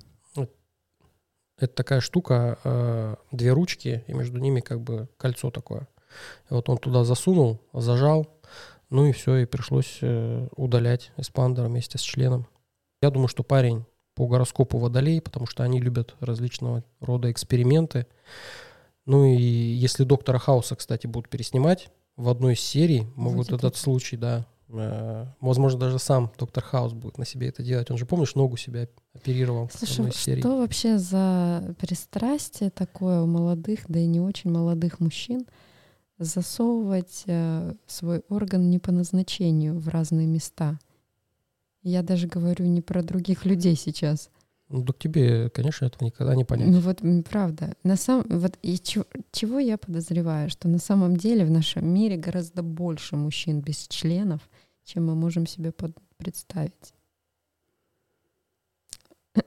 [SPEAKER 1] Это такая штука, э, две ручки, и между ними как бы кольцо такое. И вот он туда засунул, зажал, ну и все, и пришлось удалять эспандер вместе с членом. Я думаю, что парень по гороскопу водолей, потому что они любят различного рода эксперименты. Ну и если доктора Хауса, кстати, будут переснимать в одной из серий, могут этот случай, да, э, возможно, даже сам доктор Хаус будет на себе это делать. Он же, помнишь, ногу себя оперировал
[SPEAKER 2] Слушай, в одной из серий. что вообще за пристрастие такое у молодых, да и не очень молодых мужчин – засовывать э, свой орган не по назначению в разные места. Я даже говорю не про других людей сейчас.
[SPEAKER 1] Ну, так тебе, конечно, этого никогда не понять.
[SPEAKER 2] Ну вот, правда. На сам, вот и чего, чего я подозреваю, что на самом деле в нашем мире гораздо больше мужчин без членов, чем мы можем себе под, представить.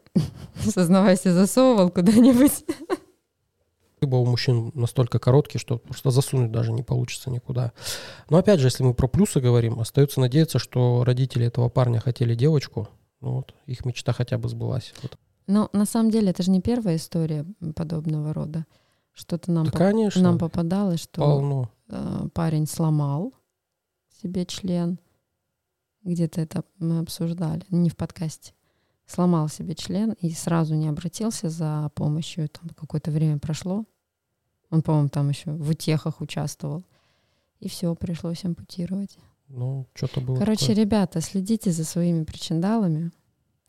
[SPEAKER 2] Сознавайся, засовывал куда-нибудь.
[SPEAKER 1] либо у мужчин настолько короткий, что просто засунуть даже не получится никуда. Но опять же, если мы про плюсы говорим, остается надеяться, что родители этого парня хотели девочку, ну вот, их мечта хотя бы сбылась. Вот.
[SPEAKER 2] Но на самом деле это же не первая история подобного рода. Что-то нам,
[SPEAKER 1] да, конечно.
[SPEAKER 2] нам попадалось, что Полно. Э, парень сломал себе член. Где-то это мы обсуждали, не в подкасте сломал себе член и сразу не обратился за помощью. Там какое-то время прошло. Он, по-моему, там еще в утехах участвовал. И все, пришлось ампутировать.
[SPEAKER 1] Ну, что-то было.
[SPEAKER 2] Короче, такое. ребята, следите за своими причиндалами.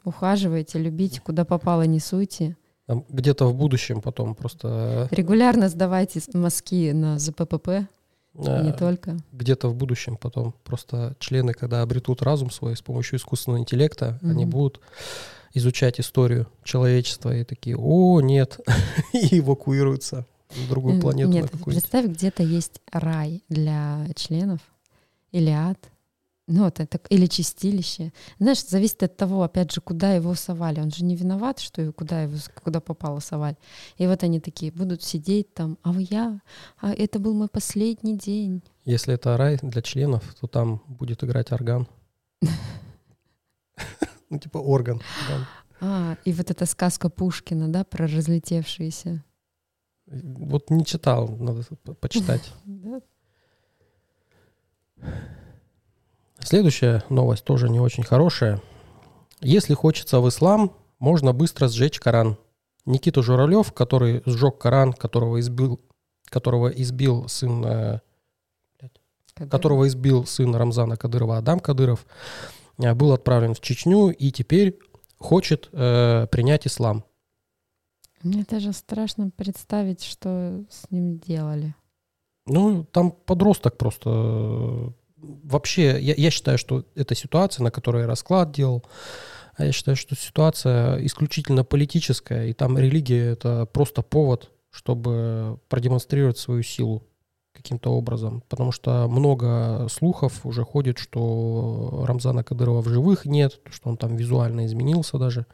[SPEAKER 2] Ухаживайте, любите, куда попало, не суйте.
[SPEAKER 1] Там где-то в будущем потом просто...
[SPEAKER 2] Э, Регулярно сдавайте мазки на ЗППП. А, не только.
[SPEAKER 1] Где-то в будущем потом просто члены, когда обретут разум свой с помощью искусственного интеллекта, mm-hmm. они будут изучать историю человечества и такие, о, нет, и эвакуируются на другую планету. Нет,
[SPEAKER 2] представь, где-то есть рай для членов или ад. Ну, вот это, или чистилище. Знаешь, зависит от того, опять же, куда его совали. Он же не виноват, что его, куда его куда попало совали. И вот они такие будут сидеть там, а я, а это был мой последний день.
[SPEAKER 1] Если это рай для членов, то там будет играть орган. Ну, типа орган.
[SPEAKER 2] А, и вот эта сказка Пушкина, да, про разлетевшиеся.
[SPEAKER 1] Вот не читал, надо почитать. Следующая новость тоже не очень хорошая. Если хочется в ислам, можно быстро сжечь Коран. Никита Журавлев, который сжег Коран, которого избил, которого избил сын, э, которого избил сын Рамзана Кадырова Адам Кадыров, э, был отправлен в Чечню и теперь хочет э, принять ислам.
[SPEAKER 2] Мне даже страшно представить, что с ним делали.
[SPEAKER 1] Ну, там подросток просто... Вообще, я, я считаю, что эта ситуация, на которой я расклад делал, а я считаю, что ситуация исключительно политическая, и там религия — это просто повод, чтобы продемонстрировать свою силу каким-то образом. Потому что много слухов уже ходит, что Рамзана Кадырова в живых нет, что он там визуально изменился даже,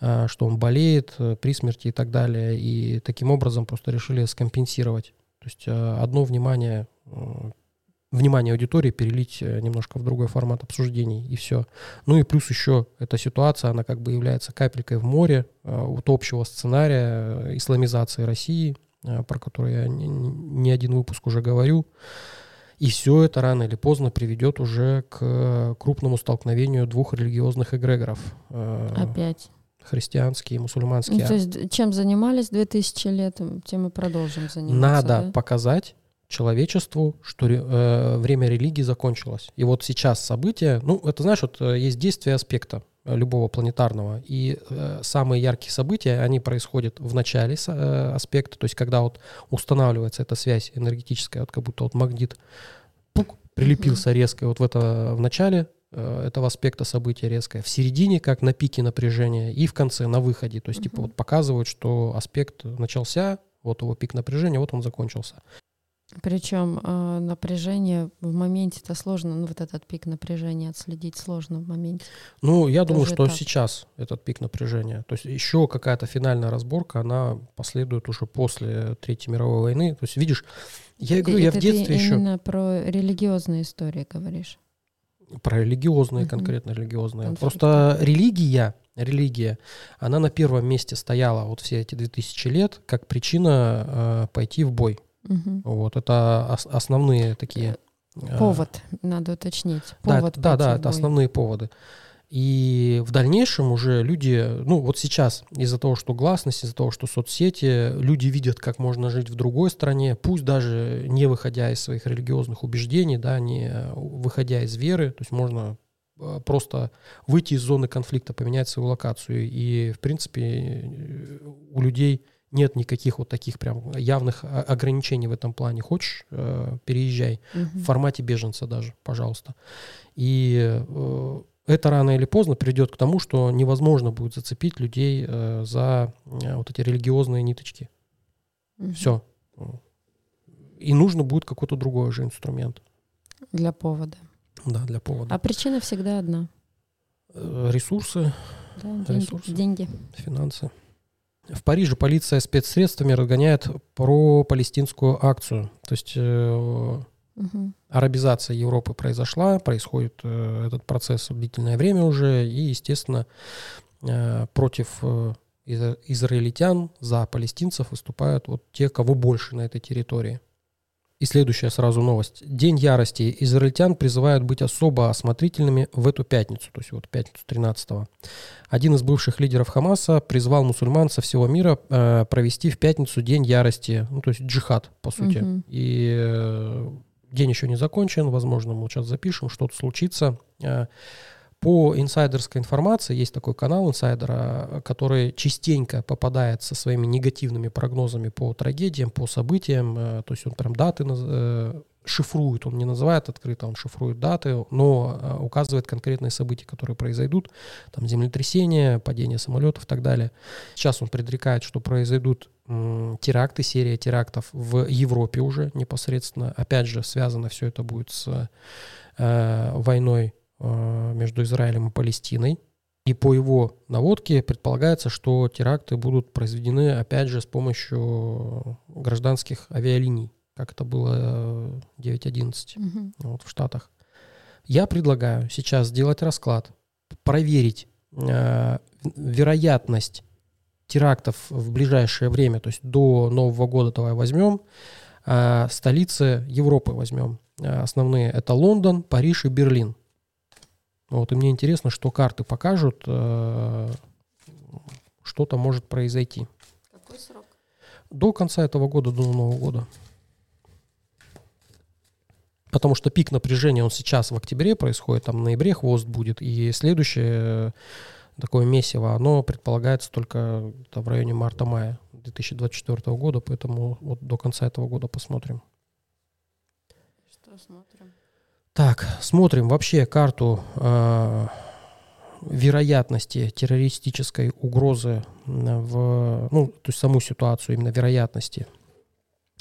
[SPEAKER 1] а, что он болеет э, при смерти и так далее. И таким образом просто решили скомпенсировать. То есть э, одно внимание, э, внимание аудитории перелить э, немножко в другой формат обсуждений, и все. Ну и плюс еще эта ситуация, она как бы является капелькой в море э, от общего сценария э, исламизации России, про который я не, один выпуск уже говорю. И все это рано или поздно приведет уже к крупному столкновению двух религиозных эгрегоров.
[SPEAKER 2] Опять.
[SPEAKER 1] Христианский и
[SPEAKER 2] Ну, то есть чем занимались 2000 лет, тем и продолжим заниматься.
[SPEAKER 1] Надо
[SPEAKER 2] да?
[SPEAKER 1] показать человечеству, что э, время религии закончилось. И вот сейчас события, ну, это знаешь, вот э, есть действие аспекта э, любого планетарного, и э, самые яркие события, они происходят в начале э, аспекта, то есть когда вот устанавливается эта связь энергетическая, вот как будто вот магнит пук, прилепился резко вот в это в начале э, этого аспекта события резкое, в середине как на пике напряжения и в конце на выходе, то есть типа
[SPEAKER 2] Мгм.
[SPEAKER 1] вот показывают, что аспект начался, вот его пик напряжения, вот он закончился.
[SPEAKER 2] Причем э, напряжение в моменте это сложно, ну вот этот пик напряжения отследить сложно в моменте.
[SPEAKER 1] Ну, я думаю,
[SPEAKER 2] Даже
[SPEAKER 1] что
[SPEAKER 2] так.
[SPEAKER 1] сейчас этот пик напряжения. То есть еще какая-то финальная разборка, она последует уже после Третьей мировой войны. То есть, видишь, я и говорю, я в
[SPEAKER 2] Это ты
[SPEAKER 1] детстве еще
[SPEAKER 2] именно про религиозные истории говоришь.
[SPEAKER 1] про религиозные,
[SPEAKER 2] Мгм.
[SPEAKER 1] конкретно религиозные.
[SPEAKER 2] Конфликты.
[SPEAKER 1] Просто религия, религия, она на первом месте стояла вот все эти 2000 лет как причина э, пойти в бой.
[SPEAKER 2] Мгм.
[SPEAKER 1] Вот это ос- основные такие... э,
[SPEAKER 2] Повод, надо уточнить.
[SPEAKER 1] Да,
[SPEAKER 2] Повод
[SPEAKER 1] да, да,
[SPEAKER 2] в
[SPEAKER 1] это основные поводы. И в дальнейшем уже люди, ну вот сейчас из-за того, что гласность, из-за того, что соцсети, люди видят, как можно жить в другой стране, пусть даже не выходя из своих религиозных убеждений, да, не выходя из веры, то есть можно э, просто выйти из зоны конфликта, поменять свою локацию. И, в принципе, э, у людей нет никаких вот таких прям явных о- ограничений в этом плане. Хочешь, э, переезжай
[SPEAKER 2] Мгм.
[SPEAKER 1] в формате беженца даже, пожалуйста. И э, это рано или поздно приведет к тому, что невозможно будет зацепить людей э, за э, вот эти религиозные ниточки.
[SPEAKER 2] Мгм.
[SPEAKER 1] Все. И нужно будет какой-то другой уже инструмент.
[SPEAKER 2] Для повода.
[SPEAKER 1] Да, для повода.
[SPEAKER 2] А причина всегда одна.
[SPEAKER 1] Ресурсы,
[SPEAKER 2] Да, деньги.
[SPEAKER 1] Ресурсы.
[SPEAKER 2] деньги.
[SPEAKER 1] финансы. В Париже полиция спецсредствами разгоняет про палестинскую акцию. То есть э,
[SPEAKER 2] Мгм.
[SPEAKER 1] арабизация Европы произошла, происходит э, этот процесс длительное время уже, и, естественно, э, против э, изра- израильтян за палестинцев выступают вот те, кого больше на этой территории. И следующая сразу новость. День ярости. Израильтян призывают быть особо осмотрительными в эту пятницу, то есть вот пятницу 13 Один из бывших лидеров Хамаса призвал мусульман со всего мира э, провести в пятницу День ярости, ну то есть джихад, по сути.
[SPEAKER 2] Мгм.
[SPEAKER 1] И э, день еще не закончен, возможно, мы сейчас запишем, что-то случится. Э, По инсайдерской информации, есть такой канал инсайдера, который частенько попадает со своими негативными прогнозами по трагедиям, по событиям, э, то есть он прям даты э, шифрует, он не называет открыто, он шифрует даты, но э, указывает конкретные события, которые произойдут, там землетрясение, падение самолетов и так далее. Сейчас он предрекает, что произойдут теракты, серия терактов в Европе уже непосредственно. Опять же, связано все это будет с войной между Израилем и Палестиной. И по его наводке предполагается, что теракты будут произведены, опять же, с помощью гражданских авиалиний, как это было э, 9.11
[SPEAKER 2] Мгм.
[SPEAKER 1] вот, в Штатах. Я предлагаю сейчас сделать расклад, проверить э, вероятность терактов в ближайшее время, то есть до Нового года давай возьмем, э, столицы Европы возьмем. Э, основные это Лондон, Париж и Берлин. Вот, и мне интересно, что карты покажут, э, что-то может произойти.
[SPEAKER 2] Какой срок?
[SPEAKER 1] До конца этого года, до Нового года. Потому что пик напряжения, он сейчас в октябре происходит, там в ноябре хвост будет, и следующее такое месиво, оно предполагается только в районе марта-мая 2024 года, поэтому вот до конца этого года посмотрим.
[SPEAKER 2] Что смотрим?
[SPEAKER 1] Так, смотрим вообще карту э, вероятности террористической угрозы в, ну, то есть саму ситуацию именно вероятности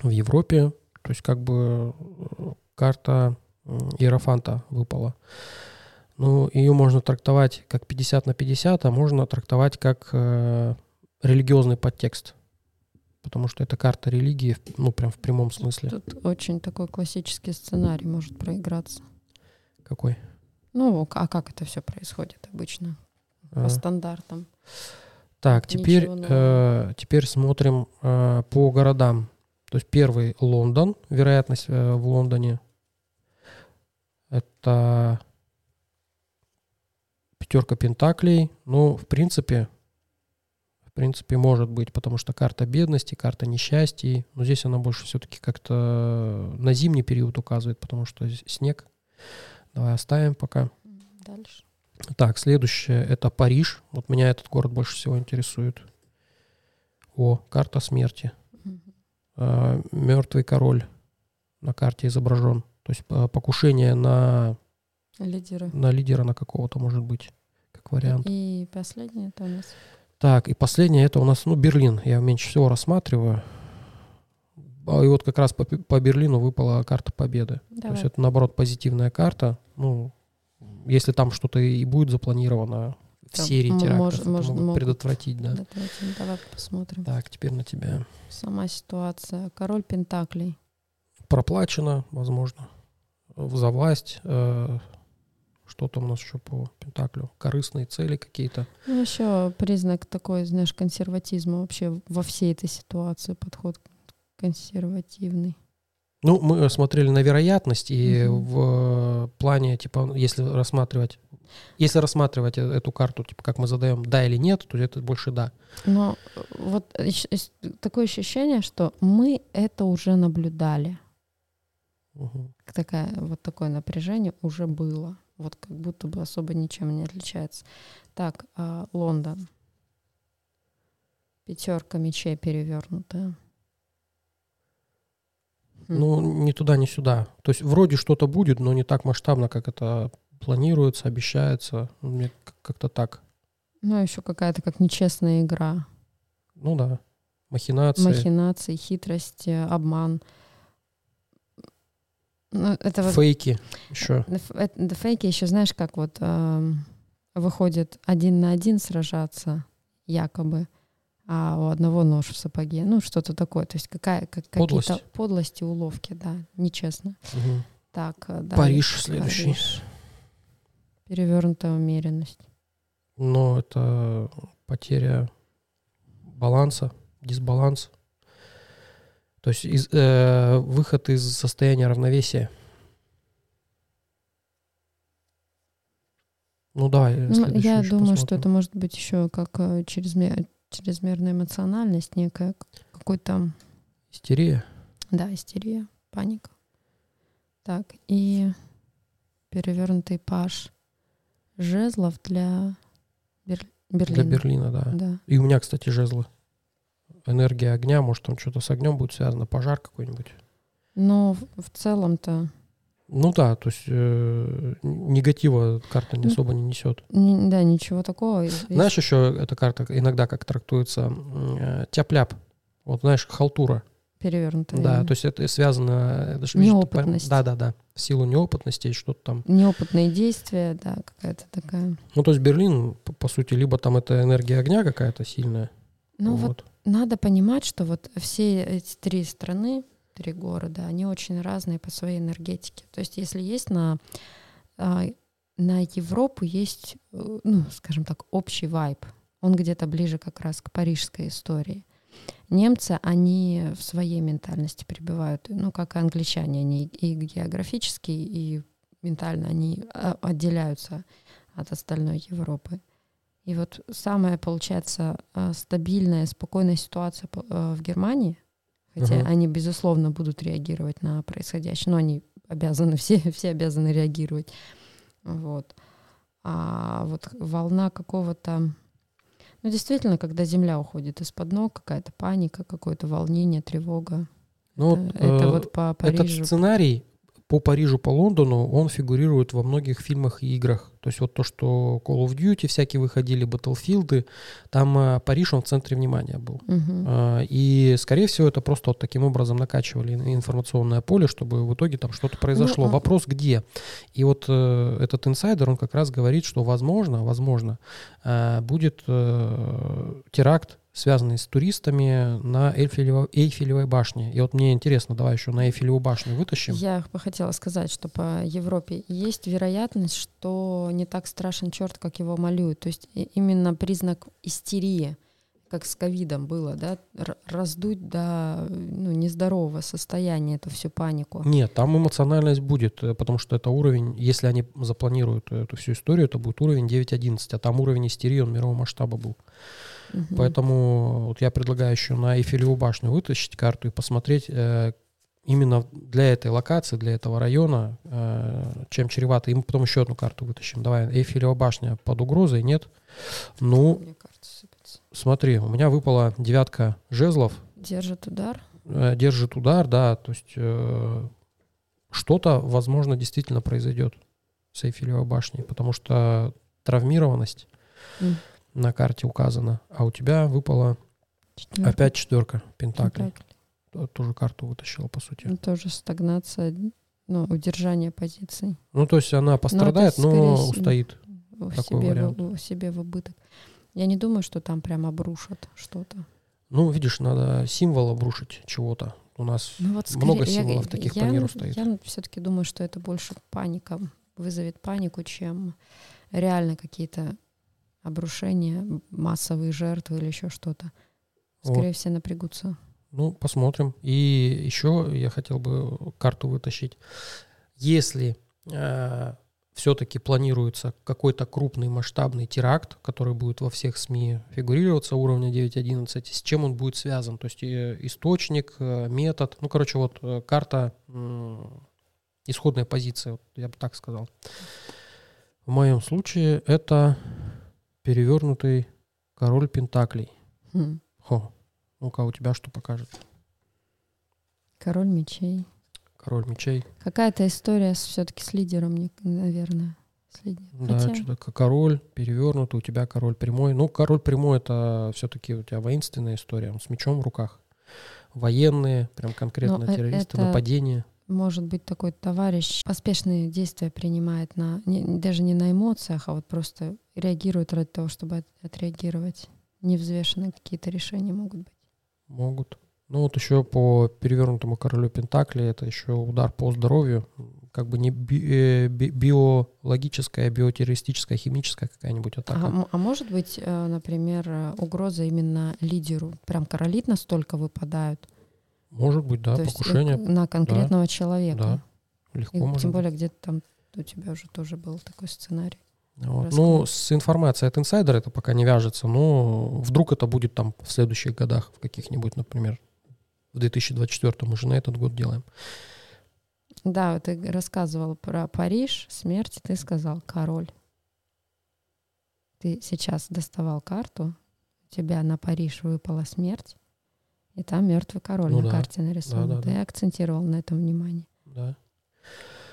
[SPEAKER 1] в Европе. То есть как бы э, карта Иерофанта выпала. Ну, ее можно трактовать как 50 на 50, а можно трактовать как э, религиозный подтекст. Потому что это карта религии, ну, прям в прямом смысле.
[SPEAKER 2] Тут очень такой классический сценарий может проиграться.
[SPEAKER 1] Какой?
[SPEAKER 2] Ну, а как это все происходит обычно? По а. стандартам.
[SPEAKER 1] Так, теперь, э, теперь смотрим э, по городам. То есть первый Лондон, вероятность э, в Лондоне. Это пятерка пентаклей. Ну, в принципе, в принципе, может быть, потому что карта бедности, карта несчастья. Но здесь она больше все-таки как-то на зимний период указывает, потому что снег. Давай оставим пока.
[SPEAKER 2] Дальше.
[SPEAKER 1] Так, следующее это Париж. Вот меня этот город больше всего интересует. О, карта смерти. Угу. А, мертвый король на карте изображен. То есть покушение на
[SPEAKER 2] лидера,
[SPEAKER 1] на лидера на какого-то может быть, как вариант.
[SPEAKER 2] И последнее это у нас.
[SPEAKER 1] Так, и последнее это у нас, ну, Берлин. Я меньше всего рассматриваю. А, и вот как раз по, по Берлину выпала карта победы. Давай. То есть это, наоборот, позитивная карта. Ну, если там что-то и будет запланировано в там серии терактов, мож, это мож, могут предотвратить, да.
[SPEAKER 2] Предотвратить. Давай посмотрим.
[SPEAKER 1] Так, теперь на тебя.
[SPEAKER 2] Сама ситуация. Король Пентаклей.
[SPEAKER 1] Проплачено, возможно. За власть. Э, что там у нас еще по Пентаклю? Корыстные цели какие-то.
[SPEAKER 2] Ну, еще признак такой, знаешь, консерватизма вообще во всей этой ситуации, подход консервативный.
[SPEAKER 1] Ну, мы смотрели на вероятность, и угу. в плане, типа, если рассматривать, если рассматривать э, эту карту, типа, как мы задаем да или нет, то это больше да.
[SPEAKER 2] Но вот такое ощущение, что мы это уже наблюдали. Угу. Такая, вот такое напряжение уже было. Вот как будто бы особо ничем не отличается. Так, а, Лондон. Пятерка мечей перевернутая.
[SPEAKER 1] Ну, ни туда, ни сюда. То есть вроде что-то будет, но не так масштабно, как это планируется, обещается. Мне как-то так.
[SPEAKER 2] Ну, а еще какая-то как нечестная игра.
[SPEAKER 1] Ну да. Махинации.
[SPEAKER 2] Махинации, хитрости, обман.
[SPEAKER 1] Ну, это фейки еще.
[SPEAKER 2] Это, фейки еще, знаешь, как вот э, выходит один на один сражаться, якобы а у одного нож в сапоге. Ну, что-то такое. То есть какая, как, Подлость. какие-то подлости, уловки, да, нечестно.
[SPEAKER 1] Угу.
[SPEAKER 2] Так, э, да.
[SPEAKER 1] Париж следующий. Париж.
[SPEAKER 2] Перевернутая умеренность.
[SPEAKER 1] Но это потеря баланса, дисбаланс. То есть из, э, выход из состояния равновесия. Ну да,
[SPEAKER 2] ну, я думаю, посмотрим. что это может быть еще как э, чрезмер, чрезмерная эмоциональность, некая какой-то...
[SPEAKER 1] Истерия?
[SPEAKER 2] Да, истерия, паника. Так, и перевернутый паш жезлов для Бер... Берлина.
[SPEAKER 1] Для Берлина, да.
[SPEAKER 2] да.
[SPEAKER 1] И у меня, кстати, жезлы. Энергия огня, может, там что-то с огнем будет связано, пожар какой-нибудь.
[SPEAKER 2] Но в, целом-то
[SPEAKER 1] ну да, то есть э, негатива карта не особо не несет.
[SPEAKER 2] Не, да, ничего такого.
[SPEAKER 1] Знаешь, еще эта карта иногда как трактуется э, тяп-ляп. Вот знаешь, халтура.
[SPEAKER 2] Перевернутая.
[SPEAKER 1] Да, то есть это связано... Это
[SPEAKER 2] Неопытность.
[SPEAKER 1] Да, да, да. В силу неопытности что-то там.
[SPEAKER 2] Неопытные действия, да, какая-то такая.
[SPEAKER 1] Ну, то есть Берлин, по, по сути, либо там это энергия огня какая-то сильная.
[SPEAKER 2] Ну вот. вот надо понимать, что вот все эти три страны, три города, они очень разные по своей энергетике. То есть если есть на, а, на Европу есть, э, ну, скажем так, общий вайб, он где-то ближе как раз к парижской истории. Немцы, они в своей ментальности пребывают, ну, как и англичане, они и географически, и ментально они а, отделяются от остальной Европы. И вот самая, получается, а, стабильная, спокойная ситуация э, в Германии — Хотя uh-huh. они, безусловно, будут реагировать на происходящее. Но они обязаны, все, все обязаны реагировать. Вот. А вот волна какого-то... Ну, действительно, когда земля уходит из-под ног, какая-то паника, какое-то волнение, тревога.
[SPEAKER 1] Ну,
[SPEAKER 2] это, вот, это
[SPEAKER 1] э,
[SPEAKER 2] вот по Парижу.
[SPEAKER 1] Этот сценарий по Парижу, по Лондону, он фигурирует во многих фильмах и играх. То есть вот то, что Call of Duty всякие выходили, Battlefield, там э, Париж, он в центре внимания был.
[SPEAKER 2] Мгм.
[SPEAKER 1] И, скорее всего, это просто вот таким образом накачивали ин- информационное поле, чтобы в итоге там что-то произошло.
[SPEAKER 2] а-
[SPEAKER 1] Вопрос где? И вот э, этот инсайдер, он как раз говорит, что возможно, возможно, э, будет теракт, связанный с туристами на Эйфелево- Эйфелевой башне. И вот мне интересно, давай еще на Эйфелеву башню вытащим.
[SPEAKER 2] Я бы хотела сказать, что по Европе есть вероятность, что не так страшен черт, как его малюют. То есть именно признак истерии, как с ковидом было, да, раздуть до ну, нездорового состояния эту всю панику.
[SPEAKER 1] Нет, там эмоциональность будет, э, потому что это уровень, если они запланируют эту всю историю, это будет уровень 9.11, а там уровень истерии, он мирового масштаба был.
[SPEAKER 2] Мгм.
[SPEAKER 1] Поэтому вот я предлагаю еще на Эйфелеву башню вытащить карту и посмотреть э, именно для этой локации, для этого района, э, чем чревато. И мы потом еще одну карту вытащим. Давай, Эйфелева башня под угрозой, нет? Ну, смотри, у меня выпала девятка жезлов,
[SPEAKER 2] Держит удар.
[SPEAKER 1] э, держит удар, да, то есть э, что-то, возможно, действительно произойдет с Эйфелевой башней, потому что травмированность
[SPEAKER 2] М.
[SPEAKER 1] на карте указана, а у тебя выпала
[SPEAKER 2] Четвёртый.
[SPEAKER 1] опять четверка пентаклей.
[SPEAKER 2] Пентакль.
[SPEAKER 1] Т- Тоже карту вытащила, по сути.
[SPEAKER 2] Ну, Тоже стагнация, ну, удержание позиций.
[SPEAKER 1] Ну, то есть она пострадает, но,
[SPEAKER 2] скорее всего,
[SPEAKER 1] устоит.
[SPEAKER 2] в
[SPEAKER 1] Такой
[SPEAKER 2] себе,
[SPEAKER 1] вариант.
[SPEAKER 2] в, в себе в убыток. Я не думаю, что там прям обрушат что-то.
[SPEAKER 1] Ну, видишь, надо символ обрушить чего-то. У нас
[SPEAKER 2] Ну вот
[SPEAKER 1] много
[SPEAKER 2] скорее- я-
[SPEAKER 1] символов таких
[SPEAKER 2] я,
[SPEAKER 1] по миру стоит.
[SPEAKER 2] Я все-таки думаю, что это больше паника вызовет панику, чем реально какие-то обрушения, массовые жертвы или еще что-то.
[SPEAKER 1] Вот.
[SPEAKER 2] Скорее все напрягутся.
[SPEAKER 1] Ну, посмотрим. И еще я хотел бы карту вытащить. Если все-таки планируется какой-то крупный масштабный теракт, который будет во всех СМИ фигурироваться уровня 9.11, с чем он будет связан? То есть э, источник, э, метод. Ну, короче, вот э, карта м, исходная позиция, вот я бы так сказал. В моем случае это перевернутый король Пентаклей.
[SPEAKER 2] Хм.
[SPEAKER 1] Хо. Ну-ка, у тебя что покажет?
[SPEAKER 2] Король мечей.
[SPEAKER 1] Король мечей.
[SPEAKER 2] Какая-то история все-таки с лидером, наверное. С лидером.
[SPEAKER 1] Да,
[SPEAKER 2] Хотя-
[SPEAKER 1] что-то король перевернутый, у тебя король прямой. Ну, король прямой это все-таки у тебя воинственная история, он с мечом в руках. Военные, прям конкретно
[SPEAKER 2] Но э-
[SPEAKER 1] террористы,
[SPEAKER 2] это-
[SPEAKER 1] нападения.
[SPEAKER 2] Может быть, такой товарищ поспешные действия принимает на не- даже не на эмоциях, а вот просто реагирует ради того, чтобы от- отреагировать. Невзвешенные какие-то решения могут быть.
[SPEAKER 1] Могут. Ну вот еще по перевернутому королю Пентакли это еще удар по здоровью, как бы не би- э, би- биологическая, биотеррористическая, химическая какая-нибудь
[SPEAKER 2] А,
[SPEAKER 1] атака.
[SPEAKER 2] м- а может быть, э, например, э, угроза именно лидеру? Прям королит настолько выпадают?
[SPEAKER 1] Может быть, да,
[SPEAKER 2] То
[SPEAKER 1] покушение.
[SPEAKER 2] на конкретного человека.
[SPEAKER 1] Да, легко
[SPEAKER 2] И
[SPEAKER 1] может
[SPEAKER 2] тем более где-то там у тебя уже тоже был такой сценарий.
[SPEAKER 1] Вот. Ну, с информацией от инсайдера это пока не вяжется, но вдруг это будет там в следующих годах, в каких-нибудь, например, в 2024 мы же на этот год делаем.
[SPEAKER 2] Да, ты рассказывал про Париж, смерть, ты сказал король. Ты сейчас доставал карту, у тебя на Париж выпала смерть, и там мертвый король
[SPEAKER 1] Ну
[SPEAKER 2] на
[SPEAKER 1] да,
[SPEAKER 2] карте нарисован.
[SPEAKER 1] да, да,
[SPEAKER 2] ты акцентировал на этом внимание.
[SPEAKER 1] Да.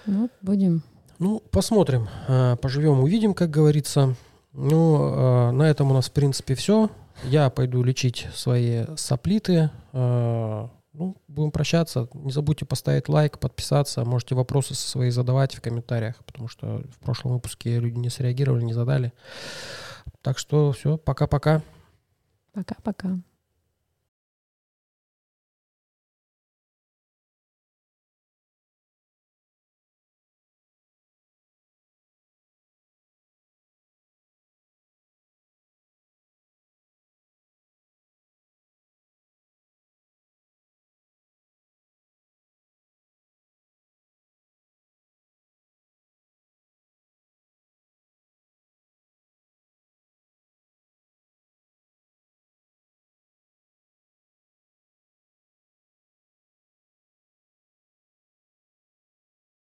[SPEAKER 2] Ну, будем.
[SPEAKER 1] Ну, посмотрим, э, поживем, увидим, как говорится. Ну, э, на этом у нас, в принципе, все. Я пойду лечить свои соплиты. Э, Ну, будем прощаться. Не забудьте поставить лайк, подписаться. Можете вопросы свои задавать в комментариях, потому что в прошлом выпуске люди не среагировали, не задали. Так что все, пока-пока.
[SPEAKER 2] Пока-пока.